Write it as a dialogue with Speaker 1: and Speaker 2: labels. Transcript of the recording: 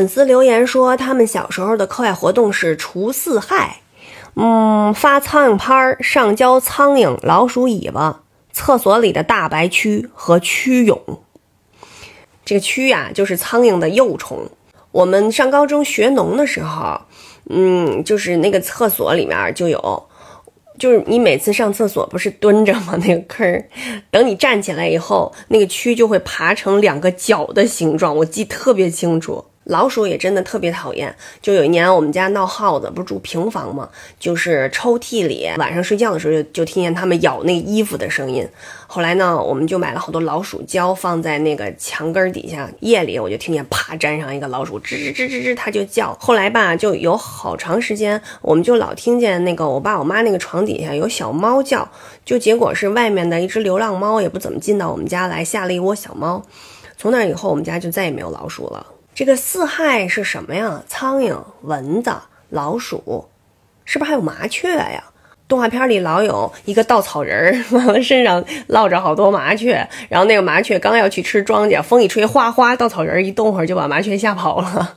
Speaker 1: 粉丝留言说，他们小时候的课外活动是除四害，嗯，发苍蝇拍儿，上交苍蝇、老鼠尾巴，厕所里的大白蛆和蛆蛹。这个蛆呀，就是苍蝇的幼虫。我们上高中学农的时候，嗯，就是那个厕所里面就有。就是你每次上厕所不是蹲着吗？那个坑，等你站起来以后，那个蛆就会爬成两个脚的形状，我记特别清楚。老鼠也真的特别讨厌。就有一年我们家闹耗子，不是住平房吗？就是抽屉里晚上睡觉的时候就就听见它们咬那衣服的声音。后来呢，我们就买了好多老鼠胶放在那个墙根底下。夜里我就听见啪粘上一个老鼠，吱吱吱吱吱，它就叫。后来吧，就有好长时间，我们就老听见那个我爸我妈那个床底下有小猫叫。就结果是外面的一只流浪猫也不怎么进到我们家来，下了一窝小猫。从那以后，我们家就再也没有老鼠了。这个四害是什么呀？苍蝇、蚊子、老鼠，是不是还有麻雀呀？动画片里老有一个稻草人儿，完了身上落着好多麻雀，然后那个麻雀刚要去吃庄稼，风一吹，哗哗，稻草人一动会儿就把麻雀吓跑了。